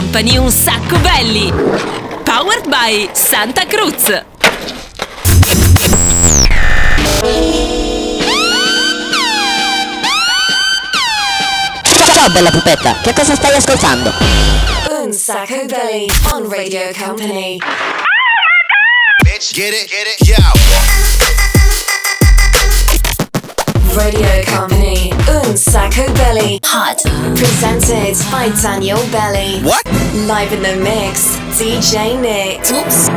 Company un sacco belli. Powered by Santa Cruz. Ciao bella pupetta, che cosa stai ascoltando? Un sacco belly on Radio Company. Bitch, get it, get it, yo. Radio Company. Un sacco belly. Hot. Presented by Daniel Belly. What? Live in the mix. DJ Nick. Oops.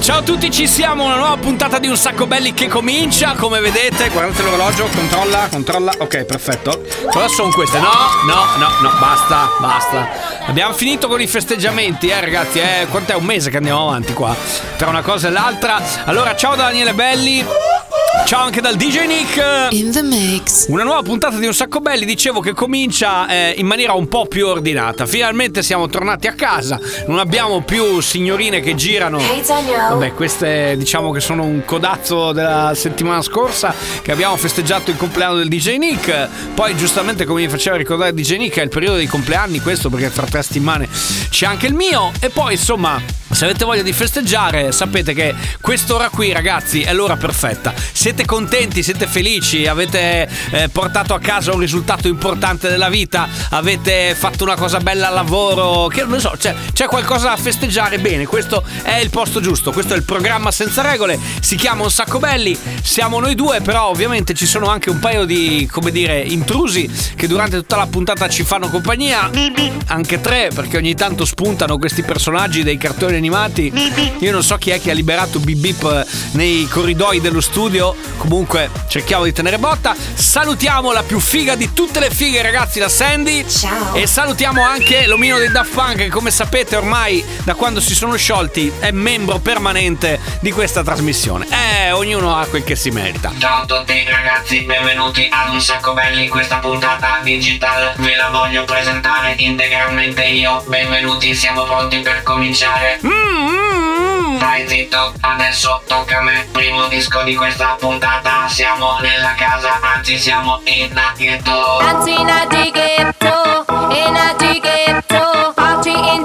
Ciao a tutti, ci siamo, una nuova puntata di Un Sacco Belli che comincia, come vedete, guardate l'orologio, controlla, controlla, ok, perfetto. Cosa sono queste? No, no, no, no, basta, basta. Abbiamo finito con i festeggiamenti, eh ragazzi, eh, quant'è un mese che andiamo avanti qua, tra una cosa e l'altra. Allora, ciao da Daniele Belli. Ciao anche dal DJ Nick. In the mix. Una nuova puntata di Un Sacco Belli, dicevo che comincia eh, in maniera un po' più ordinata. Finalmente siamo tornati a casa, non abbiamo più signorine che girano. Vabbè, queste diciamo che sono un codazzo della settimana scorsa che abbiamo festeggiato il compleanno del DJ Nick. Poi giustamente come mi faceva ricordare DJ Nick è il periodo dei compleanni questo perché tra tre settimane c'è anche il mio e poi insomma se avete voglia di festeggiare, sapete che quest'ora qui, ragazzi, è l'ora perfetta. Siete contenti, siete felici, avete eh, portato a casa un risultato importante della vita, avete fatto una cosa bella al lavoro, che non so, c'è, c'è qualcosa da festeggiare bene. Questo è il posto giusto, questo è il programma senza regole. Si chiama Un Sacco Belli, siamo noi due, però ovviamente ci sono anche un paio di, come dire, intrusi che durante tutta la puntata ci fanno compagnia. Anche tre, perché ogni tanto spuntano questi personaggi dei cartoni animati. Io non so chi è che ha liberato Bip Bip eh, nei corridoi dello studio. Comunque cerchiamo di tenere botta. Salutiamo la più figa di tutte le fighe, ragazzi, la Sandy. Ciao. E salutiamo anche l'omino dei Daft Punk, che come sapete ormai da quando si sono sciolti è membro permanente di questa trasmissione. Eh, ognuno ha quel che si merita. Ciao a tutti ragazzi, benvenuti ad Un Sacco Belli, questa puntata digital ve la voglio presentare integralmente io. Benvenuti, siamo pronti per cominciare. Stai zitto, adesso tocca a me. Primo disco di questa puntata, siamo nella casa, anzi siamo in ghetto. Dancing at the ghetto, in a ghetto, party in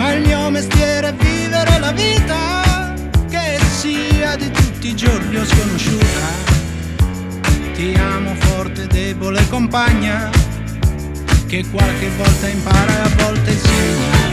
Ma il mio mestiere è vivere la vita, che sia di tutti i giorni o sconosciuta. Ti amo forte, debole compagna, che qualche volta impara e a volte insegna.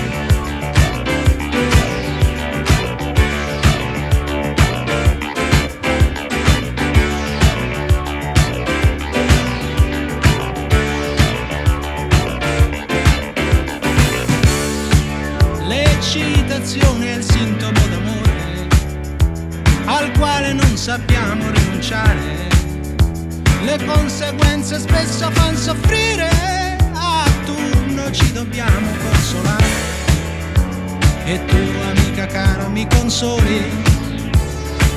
Conseguenze spesso fanno soffrire, a turno ci dobbiamo consolare. E tu, amica cara, mi consoli,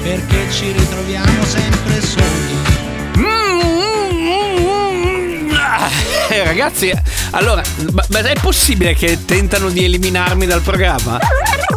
perché ci ritroviamo sempre soli. Eh, ragazzi, allora, ma, ma è possibile che tentano di eliminarmi dal programma?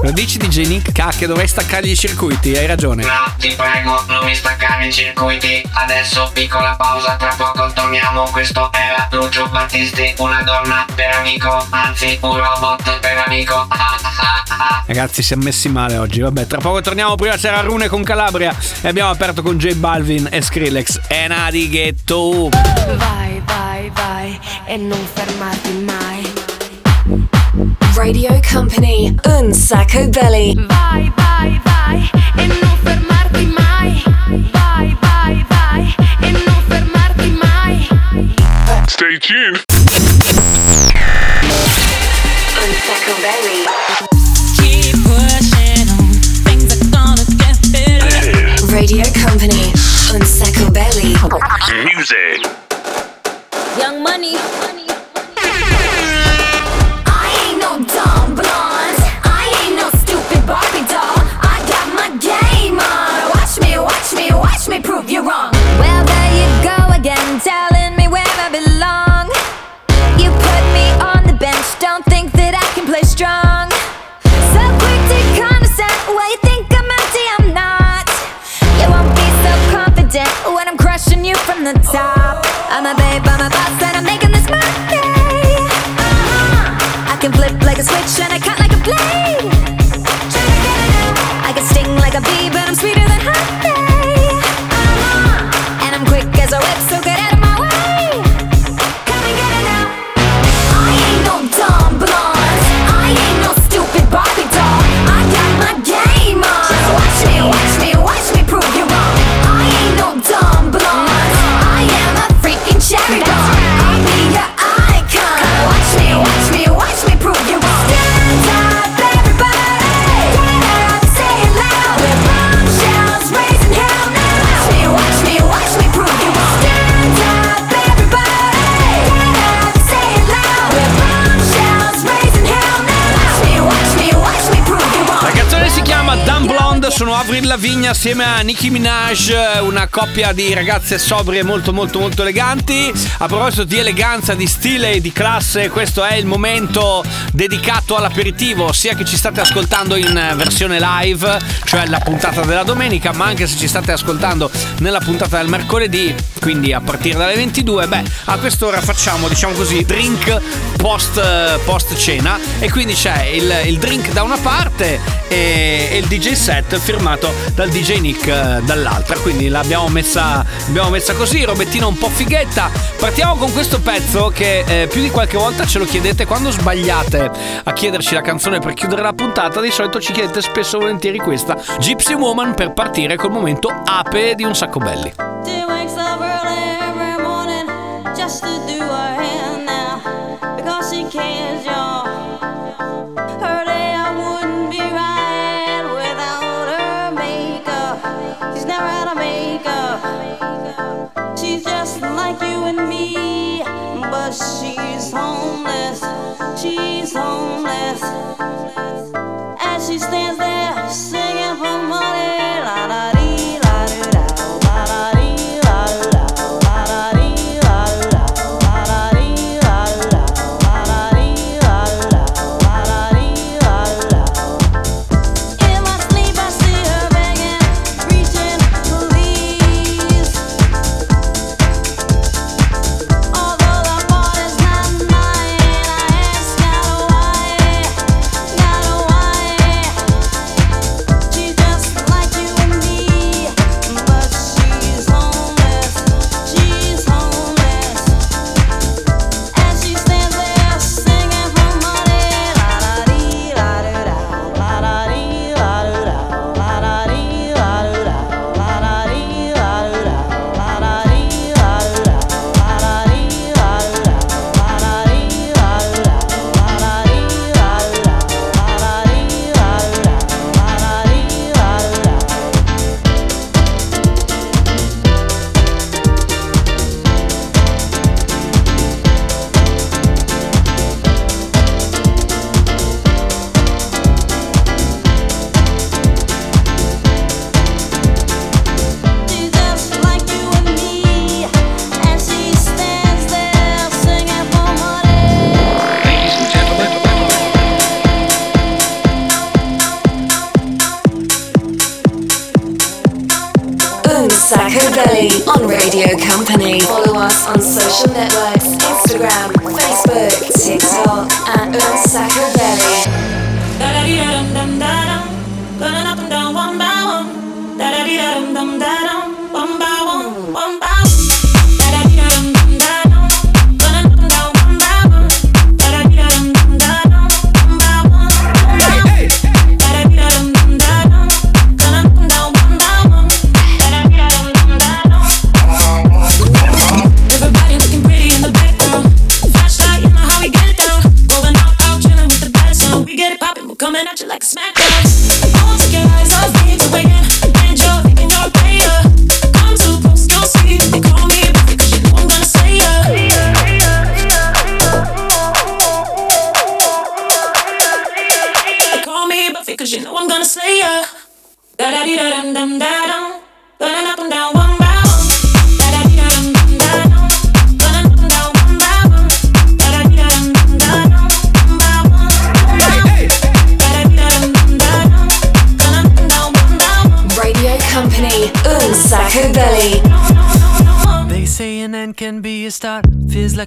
Lo dici DJ Nick? Cacchio, dovrei staccargli i circuiti, hai ragione. No, ti prego, non mi staccare i circuiti. Adesso piccola pausa, tra poco torniamo. Questo era Lucio Battisti, una donna per amico, anzi un robot per amico. Ah, ah, ah. Ragazzi, si è messi male oggi. Vabbè, tra poco torniamo. Prima c'era Rune con Calabria e abbiamo aperto con J Balvin e Skrillex. E Nadighetto. Vai, vai, vai e non fermarti mai. Radio Company, un sacco belly. Vai, vai, vai e non fermarti mai. Vai, vai, vai e non fermarti mai. Stay tuned. Un sacco belly. Keep pushing on. Things are gonna get better. Radio Company, un sacco belly. Music. Young money. Lavigne assieme a Nicki Minaj, una coppia di ragazze sobrie molto molto molto eleganti. A proposito di eleganza, di stile e di classe, questo è il momento dedicato all'aperitivo, sia che ci state ascoltando in versione live, cioè la puntata della domenica, ma anche se ci state ascoltando nella puntata del mercoledì, quindi a partire dalle 22, beh, a quest'ora facciamo, diciamo così, drink post, post cena e quindi c'è il, il drink da una parte e, e il DJ set firmato dal DJ Nick eh, dall'altra, quindi l'abbiamo messa, l'abbiamo messa così, robettino un po' fighetta. Partiamo con questo pezzo che eh, più di qualche volta ce lo chiedete quando sbagliate a chiederci la canzone per chiudere la puntata, di solito ci chiedete spesso e volentieri questa, Gypsy Woman per partire col momento ape di un sacco belli. Just to do her she stands Belly on Radio Company. Follow us on social networks Instagram, Facebook, TikTok at Unsacco Belly.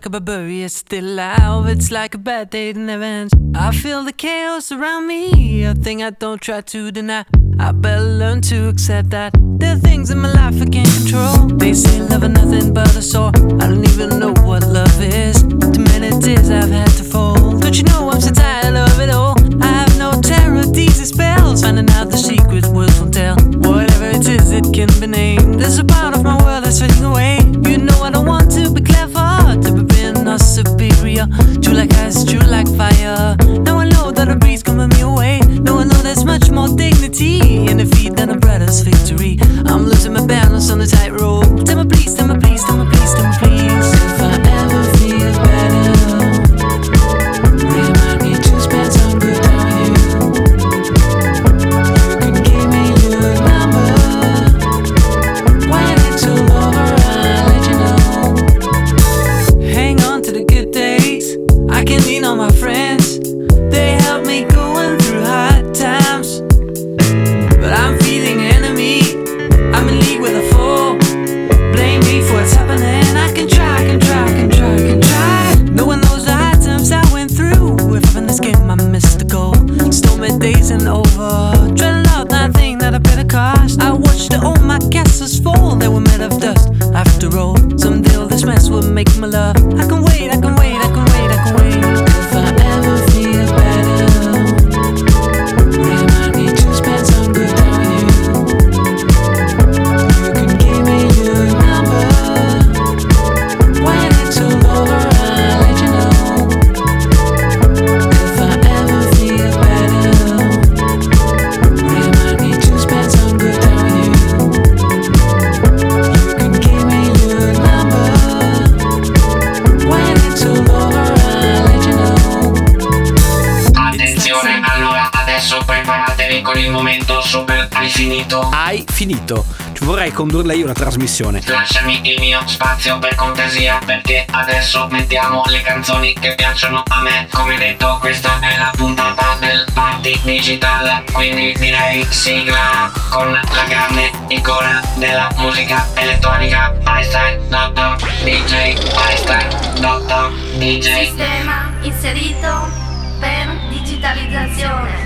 Like a barbarian, still alive. It's like a bad day that never ends. I feel the chaos around me, a thing I don't try to deny. I better learn to accept that there are things in my life I can't control. They say love is nothing but a sore. I don't even know what love is. Too many tears I've had to fold. Don't you know I'm so tired of it all? I have no terror these spells. Finding out the secret words won't tell. Whatever it is, it can be named. There's a part of my world that's fading away. You know I don't want to being superior. True like ice, true like fire. Now I know that a breeze coming me away. Now I know there's much more dignity in defeat than a brother's victory. I'm losing my balance on the tightrope. Tell me finito. Ci vorrei condurla io una trasmissione. Lasciami il mio spazio per cortesia perché adesso mettiamo le canzoni che piacciono a me. Come detto questa è la puntata del party digital, quindi direi sigla con la grande icona della musica elettronica Einstein Dr. DJ Einstein Dr. DJ Sistema inserito per digitalizzazione.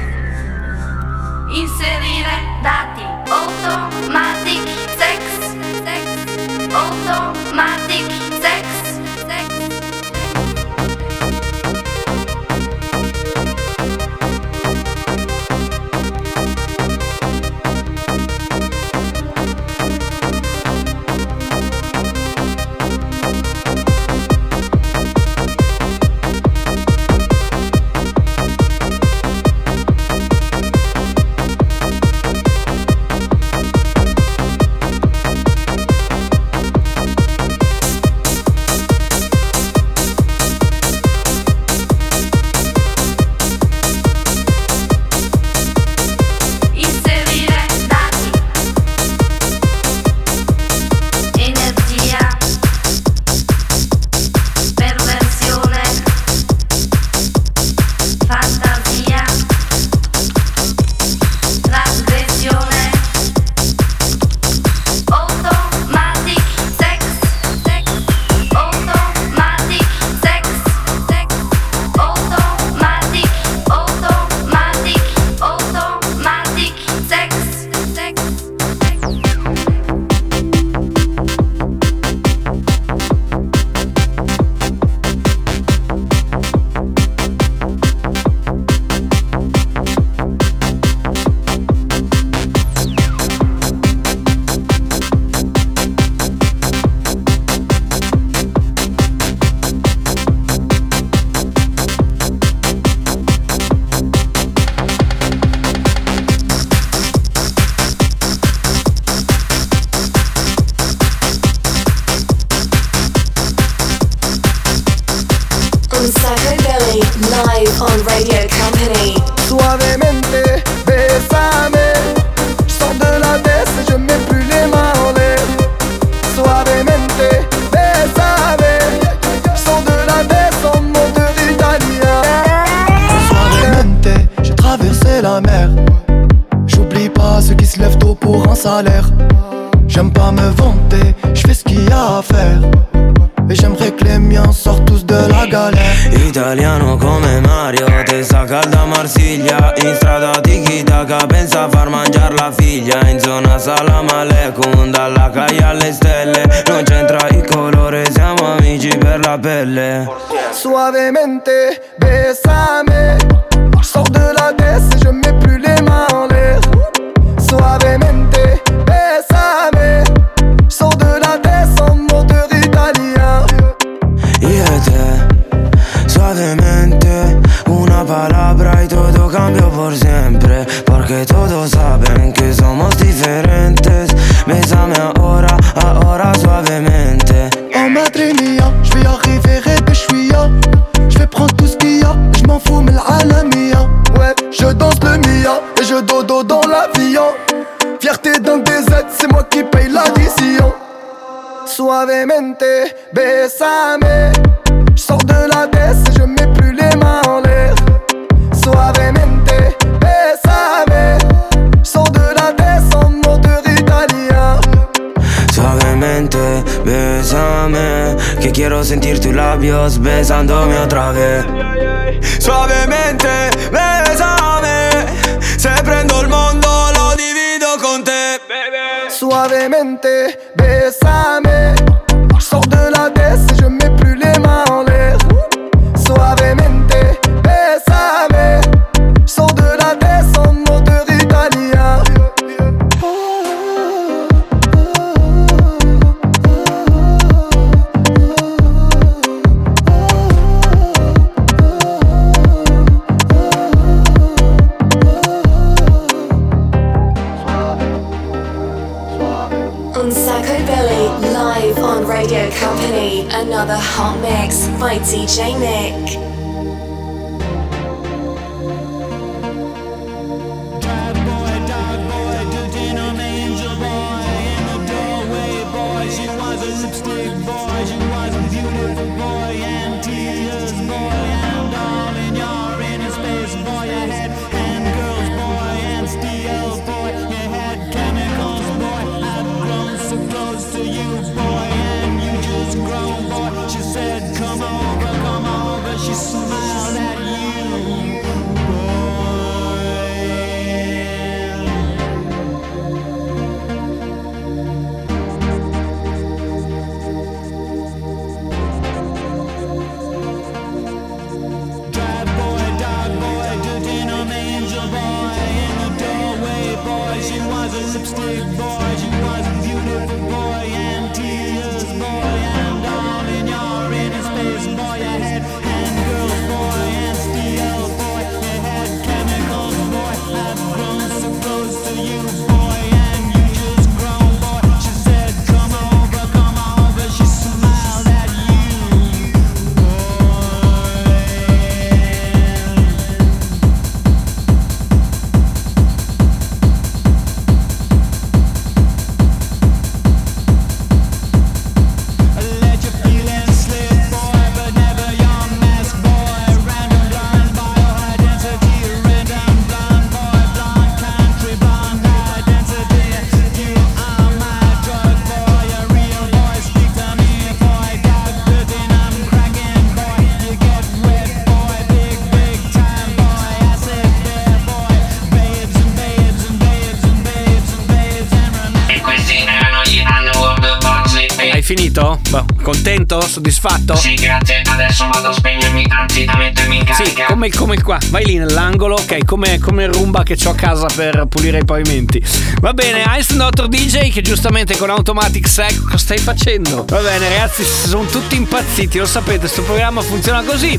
Salaire. J'aime pas me vanter, je fais ce qu'il y a à faire. Et j'aimerais que les miens sortent tous de la galère. Italiano come Mario, testa calda a Marsiglia In strada tiki-taka, pensa a far mangiare la figlia In zona salam aleikum, dalla caia alle stelle Non c'entra il colore, siamo amici per la pelle Suavemente, bésame. Je sors de la baisse et je mets plus les mains en l'air. Suavemente, palabra y todo cambia por siempre Porque todos saben que somos diferentes Bésame ahora, ahora suavemente Oh madre mia, je vais arriver et béchouilla. Je vais prendre tout ce qu'il y a, je m'en fous, mais l'alamia. Ouais, je danse le Mia et je dodo dans l'avion. Fierté d'un DZ, c'est moi qui paye l'addition. Suavemente, bésame. Je sors de la baisse et je mets plus les mains en l'air. Suavemente, bésame. Sors de la en moteur italien. Suavemente, bésame Que quiero sentir tus labios besándome otra vez Suavemente, bésame Se prendo il mondo lo divido con te Suavemente, bésame. momento come, come qua, vai lì nell'angolo, ok, come, come il rumba che ho a casa per pulire i pavimenti. Va bene, Einstein Dr. DJ che giustamente con Automatic Sec, cosa stai facendo? Va bene ragazzi, sono tutti impazziti, lo sapete, questo programma funziona così.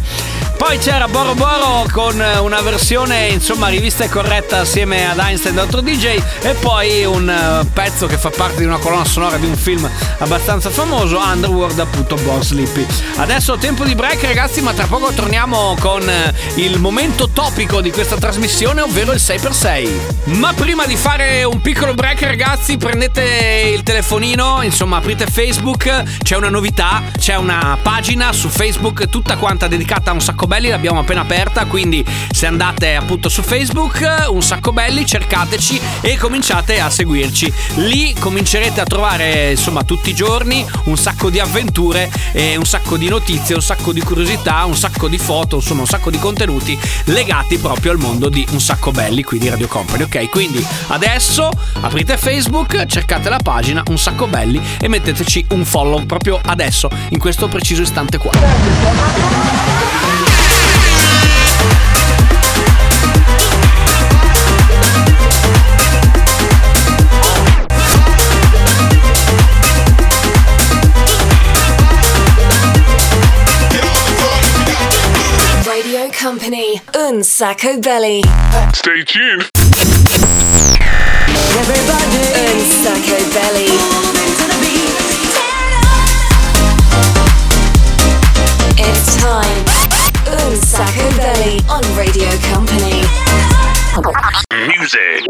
Poi c'era Boro Boro con una versione, insomma, rivista e corretta assieme ad Einstein Dr. DJ e poi un eh, pezzo che fa parte di una colonna sonora di un film abbastanza famoso. Underworld appunto Boss Sleepy. Adesso tempo di break ragazzi, ma tra poco torniamo con eh, il momento topico di questa trasmissione, ovvero il 6x6. Ma prima di fare un piccolo break ragazzi, prendete il telefonino, insomma aprite Facebook, c'è una novità, c'è una pagina su Facebook tutta quanta dedicata a un sacco belli, l'abbiamo appena aperta, quindi se andate appunto su Facebook, un sacco belli, cercateci e cominciate a seguirci. Lì comincerete a trovare insomma tutti i giorni un sacco di avventure un sacco di notizie, un sacco di curiosità, un sacco di foto, insomma un sacco di contenuti legati proprio al mondo di un sacco belli qui di Radio Company, ok? Quindi adesso aprite Facebook, cercate la pagina un sacco belli e metteteci un follow proprio adesso, in questo preciso istante qua. Company, Un Sacco Belly. Stay tuned. Everybody, Un Sacco Belly. It's time. Un Sacco Belly on Radio Company. Music.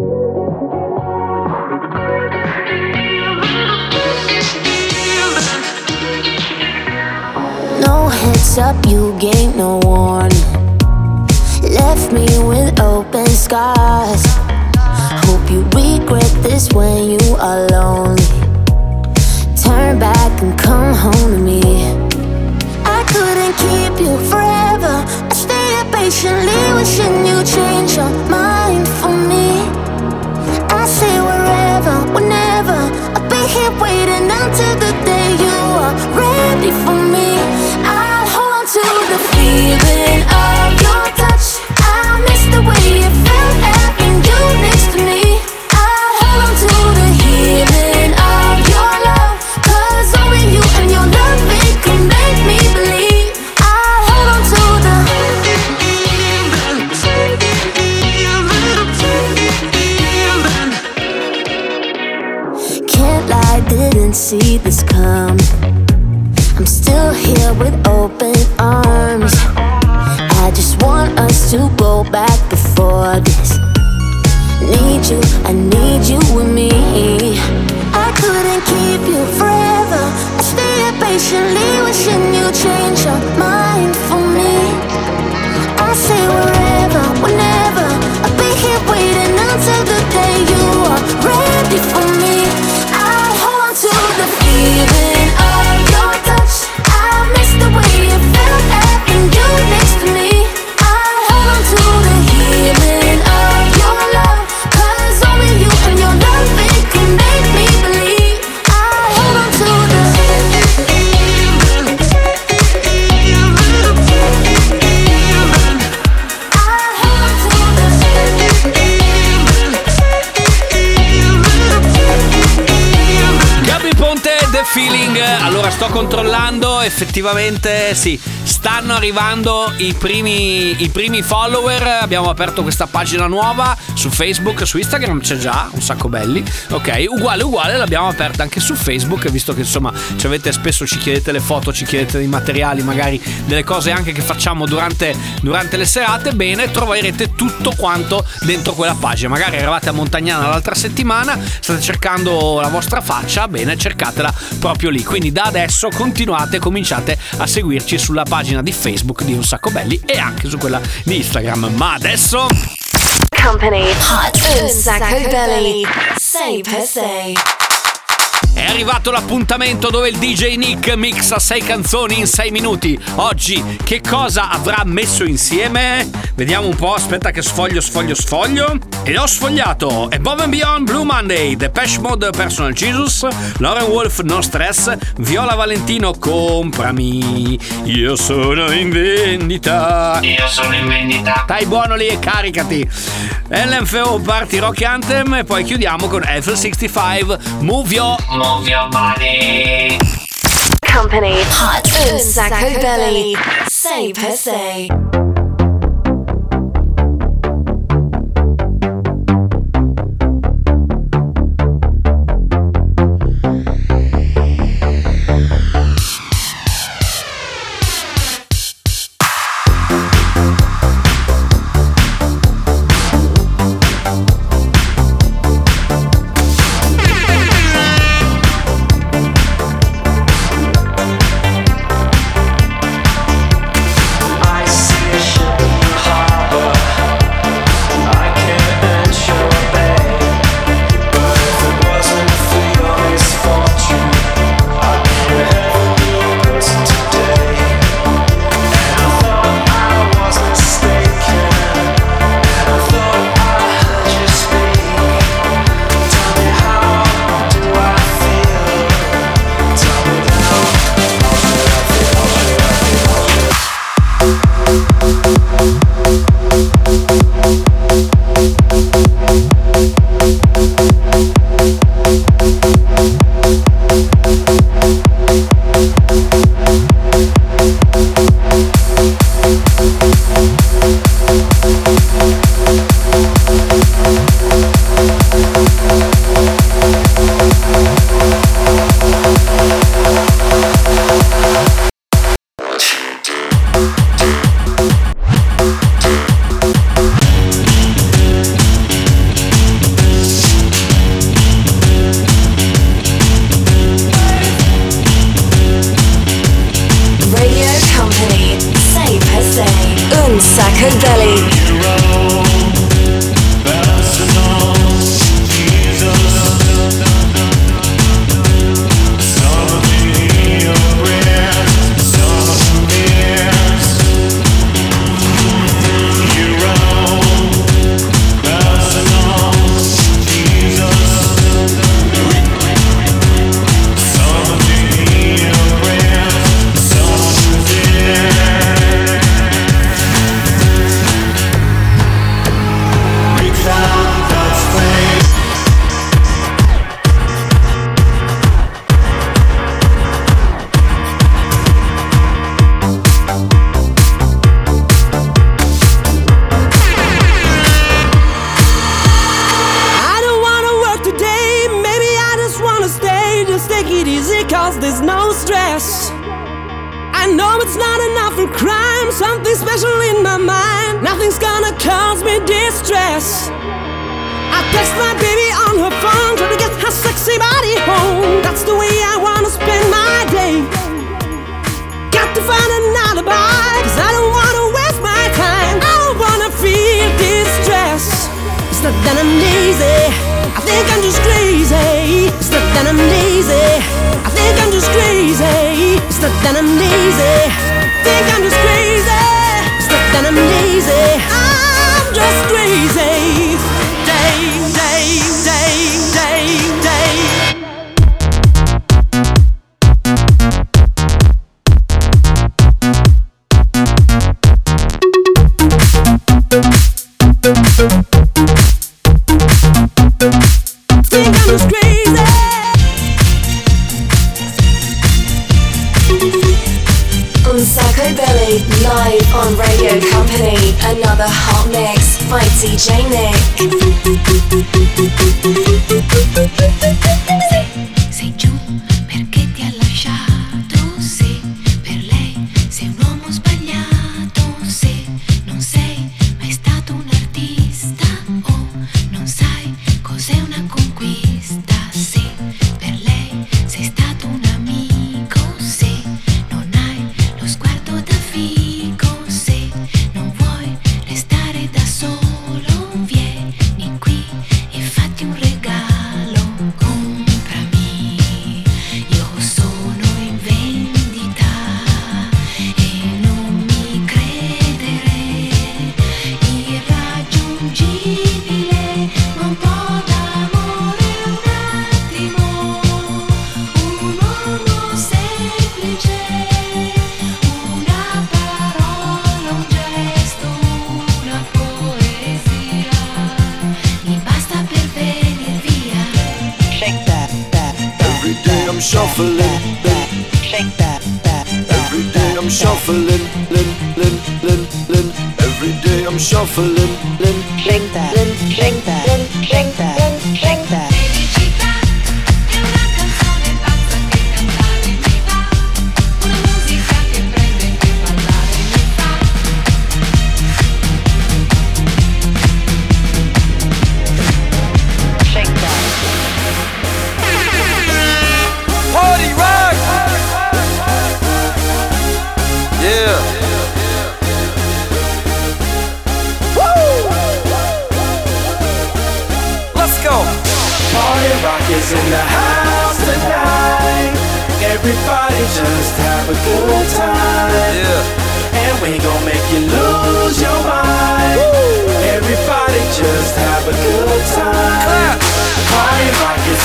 No heads up, you gave no warning. Effettivamente sì, stanno arrivando i primi, i primi follower. Abbiamo aperto questa pagina nuova su Facebook, su Instagram c'è già, un sacco belli. Ok, uguale, uguale, l'abbiamo aperta anche su Facebook, visto che insomma ci avete spesso, ci chiedete le foto, ci chiedete dei materiali, magari delle cose anche che facciamo durante, durante le serate. Bene, troverete tutto quanto dentro quella pagina. Magari eravate a Montagnana l'altra settimana, state cercando la vostra faccia, bene, cercatela proprio lì. Quindi da adesso continuate, cominciate a seguirci sulla pagina di Facebook di Un Sacco Belli e anche su quella di Instagram. Ma adesso... Company, Hot Sacco Belly. Say per se. È arrivato l'appuntamento dove il DJ Nick mixa 6 canzoni in 6 minuti. Oggi che cosa avrà messo insieme? Vediamo un po', aspetta che sfoglio, sfoglio, sfoglio. E ho sfogliato Above and Beyond Blue Monday, Depeche Mode Personal Jesus, Lauren Wolf No Stress, Viola Valentino Comprami. Io sono in vendita. Io sono in vendita. Stai buono lì e caricati. LMFO Party Rock Anthem e poi chiudiamo con F65 Move Your Move your body. Company, Hot Un Sacco Belly. Say per se. Text my baby on her phone, trying to get her sexy body home. That's the way I wanna spend my day. Got to find an alibi, cause I don't wanna waste my time. I don't wanna feel distress. It's not that I'm lazy, I think I'm just crazy. It's not that I'm lazy, I think I'm just crazy. It's not that I'm lazy, I think I'm just crazy. It's not that I'm lazy, I'm just crazy.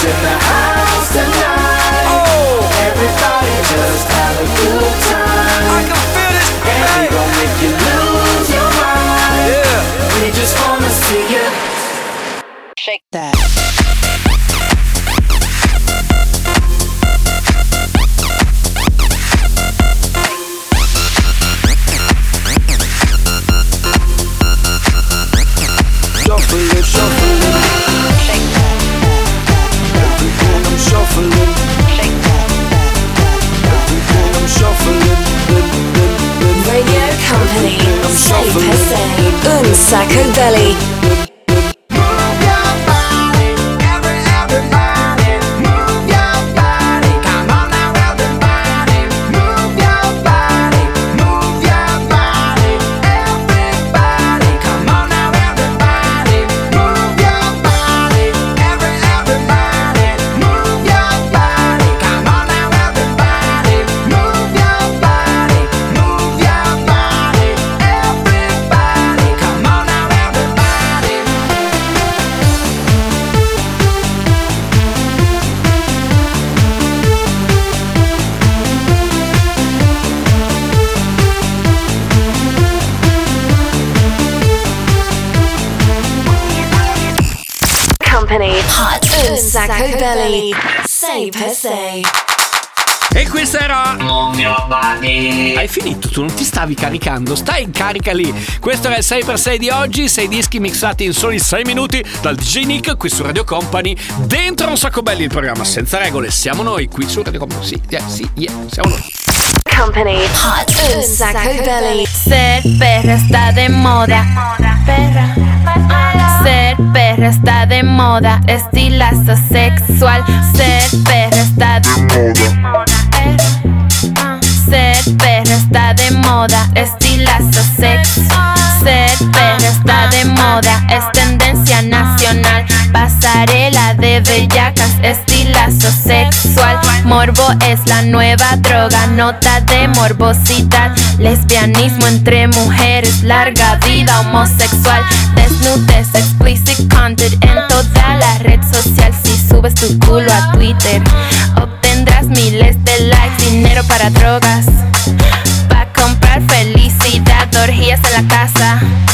Rock Unsacco Belly. Say per se. E questa era. Hai finito, tu non ti stavi caricando, stai in carica lì. Questo era il 6x6 di oggi, 6 dischi mixati in soli 6 minuti dal DJ Nick qui su Radio Company. Dentro un sacco belli il programma senza regole, siamo noi qui su Radio Company. Sì, yeah, sì, yeah, siamo noi. Company. Hot un sacco belly. Ser perra está de moda. Perra. Ser perra está de moda. Estilazo sexual. Ser perra está de moda. Ser perra está de moda. Estilazo sexual. Ser perra está de moda. Es tendencia nacional. Pasarela de bellacas. Estilazo sexual. Morbo es la nueva droga. Nota de morbosidad. Lesbianismo entre mujeres. Larga vida homosexual. Desnudez. Explicit content en toda la red social. Si subes tu culo a Twitter, obtendrás miles de likes. Dinero para drogas. Casa.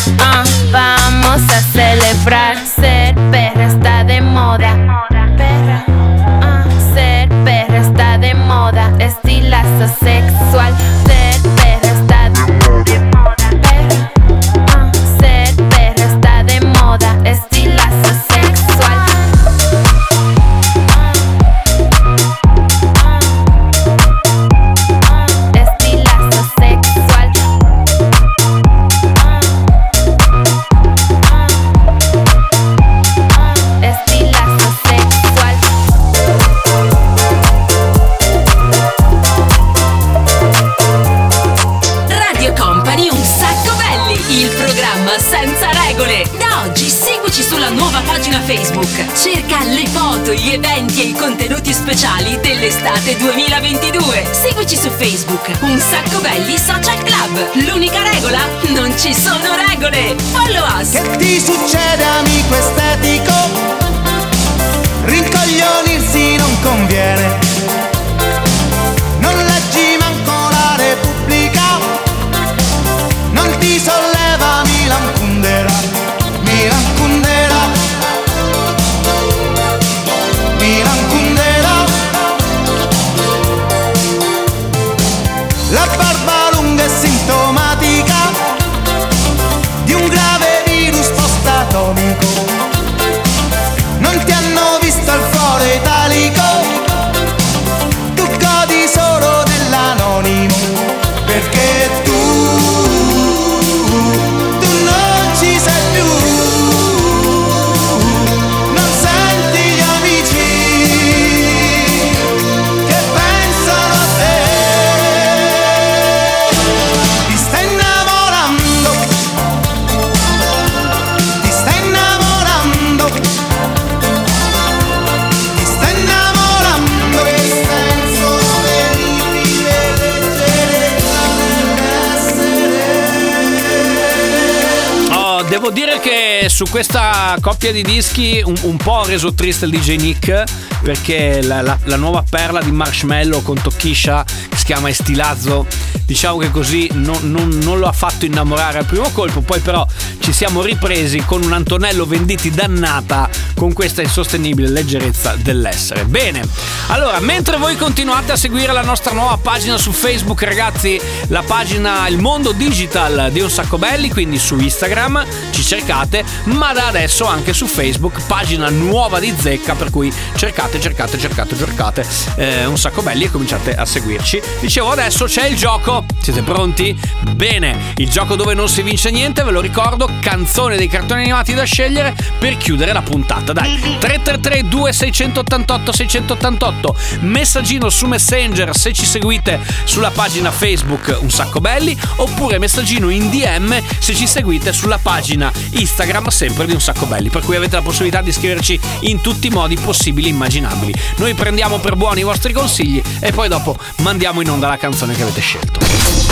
Su questa coppia di dischi un, un po' reso triste il DJ Nick perché la, la- la nuova perla di Marshmallow con Tochisha che si chiama Estilazzo diciamo che così non, non- non lo ha fatto innamorare al primo colpo. Poi però ci siamo ripresi con un Antonello Venditi dannata con questa insostenibile leggerezza dell'essere. Bene allora mentre voi continuate a seguire la nostra nuova pagina su Facebook ragazzi la pagina Il Mondo Digital di Un Sacco Belli quindi su Instagram ci cercate ma da adesso anche su Facebook pagina nuova di Zecca per cui cercate cercate cercate cercate eh, Un Sacco Belli e cominciate a seguirci. Dicevo adesso c'è il gioco. Siete pronti? bene il gioco dove non si vince niente ve lo ricordo canzone dei cartoni animati da scegliere per chiudere la puntata. Dai 333 2688 688 messaggino su Messenger se ci seguite sulla pagina Facebook Un Sacco Belli oppure messaggino in DM se ci seguite sulla pagina Instagram sempre di Un Sacco Belli per cui avete la possibilità di scriverci in tutti i modi possibili e immaginabili. Noi prendiamo per buoni i vostri consigli e poi dopo mandiamo in onda la canzone che avete scelto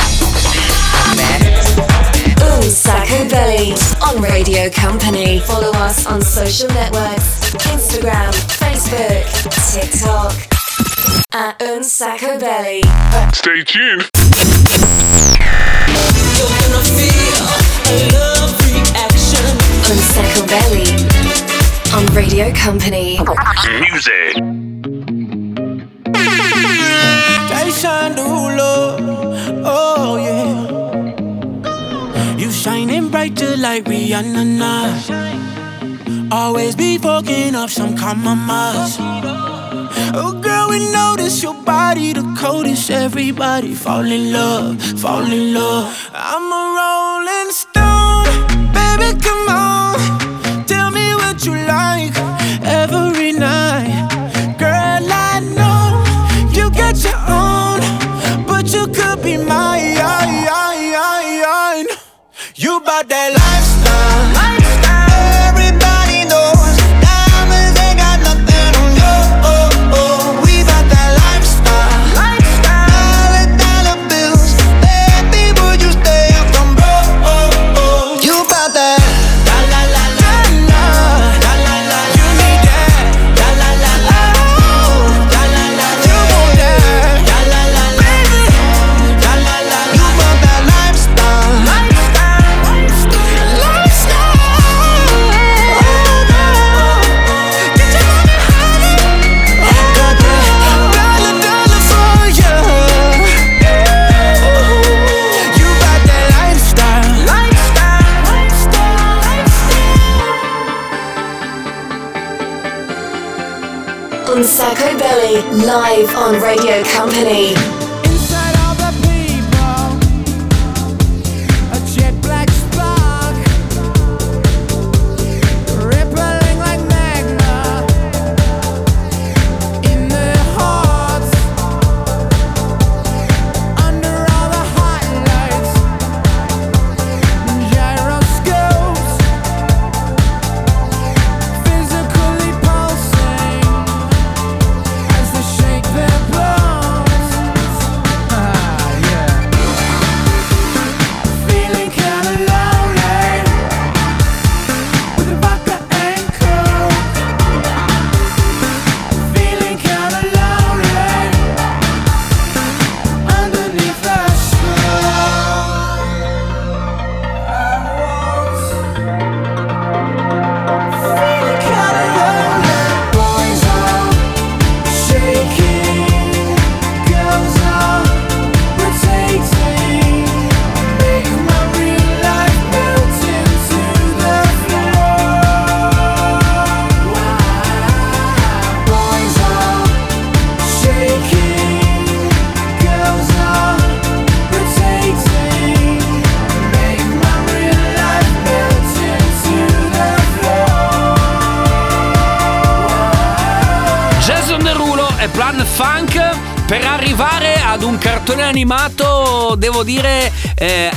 Un sacco belly on Radio Company. Follow us on social networks Instagram, Facebook, TikTok. At Un sacco belly. Stay tuned. Un sacco belly on Radio Company. Music. Jason Derulo, oh yeah. Brighter like Rihanna now. Always be fucking up some compromise. Oh girl, we notice your body the coldest. Everybody fall in love, fall in love. I'm a rolling stone, baby, come on. Tell me what you like every night. de live on Radio Company.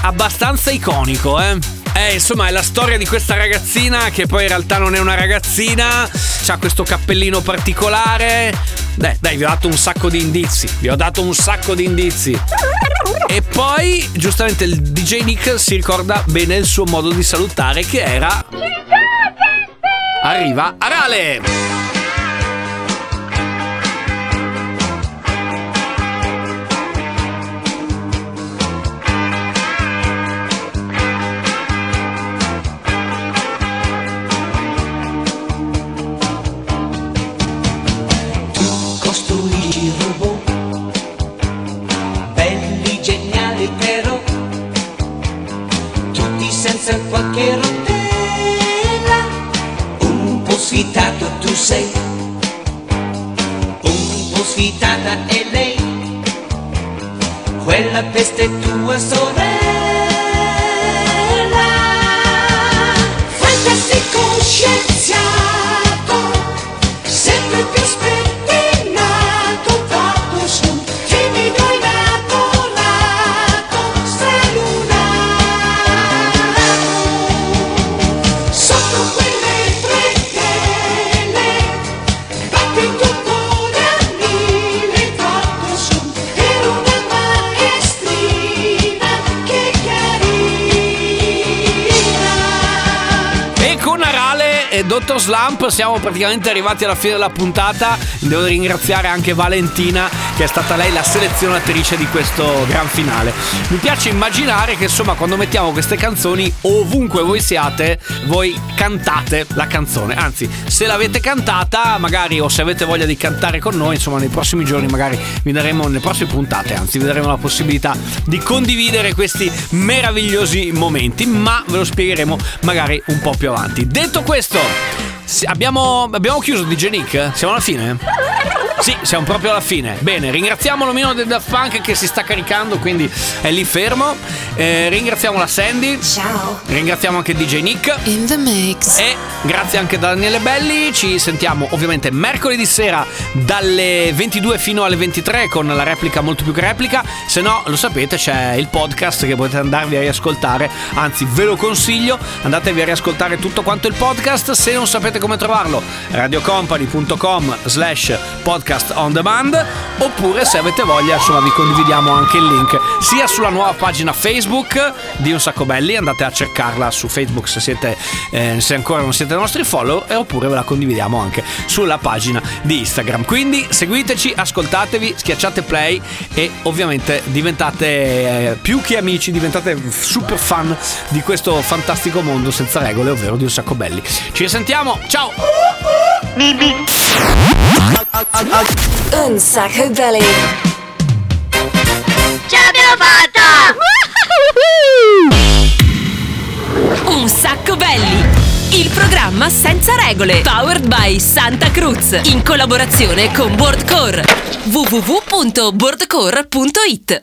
Abbastanza iconico, eh. Eh, insomma, è la storia di questa ragazzina che poi in realtà non è una ragazzina, ha questo cappellino particolare. Dai, dai, vi ho dato un sacco di indizi, vi ho dato un sacco di indizi. E poi, giustamente, il DJ Nick si ricorda bene il suo modo di salutare che era... Arriva Arale! Slump siamo praticamente arrivati alla fine della puntata. Devo ringraziare anche Valentina, che è stata lei la selezionatrice di questo gran finale. Mi piace immaginare che insomma, quando mettiamo queste canzoni, ovunque voi siate, voi cantate la canzone. Anzi, se l'avete cantata, magari o se avete voglia di cantare con noi, insomma, nei prossimi giorni, magari vi daremo, nelle prossime puntate, anzi, vi daremo la possibilità di condividere questi meravigliosi momenti. Ma ve lo spiegheremo magari un po' più avanti. Detto questo, sì, abbiamo, abbiamo chiuso DJ Nick? Siamo alla fine? Sì, siamo proprio alla fine. Bene, ringraziamo l'omino del Daft Punk che si sta caricando, quindi è lì fermo. Eh, ringraziamo la Sandy. Ciao. Ringraziamo anche DJ Nick. In the mix. E grazie anche da Daniele Belli. Ci sentiamo ovviamente mercoledì sera dalle 22 fino alle 23 con la replica molto più che replica. Se no, lo sapete, c'è il podcast che potete andarvi a riascoltare. Anzi, ve lo consiglio. Andatevi a riascoltare tutto quanto il podcast. Se non sapete come trovarlo, radiocompany.com slash podcast on demand. Oppure se avete voglia, insomma, vi condividiamo anche il link sia sulla nuova pagina Facebook di Un Sacco Belli. Andate a cercarla su Facebook se siete eh, se ancora non siete nostri follower e oppure ve la condividiamo anche sulla pagina di Instagram. Quindi seguiteci, ascoltatevi, schiacciate play e ovviamente diventate eh, più che amici, diventate super fan di questo fantastico mondo senza regole, ovvero di Un Sacco Belli. Ci sentiamo, ciao! Un sacco belly. Ce l'abbiamo fatta! Un sacco belli! Il programma senza regole. Powered by Santa Cruz. In collaborazione con Boardcore. www.boardcore.it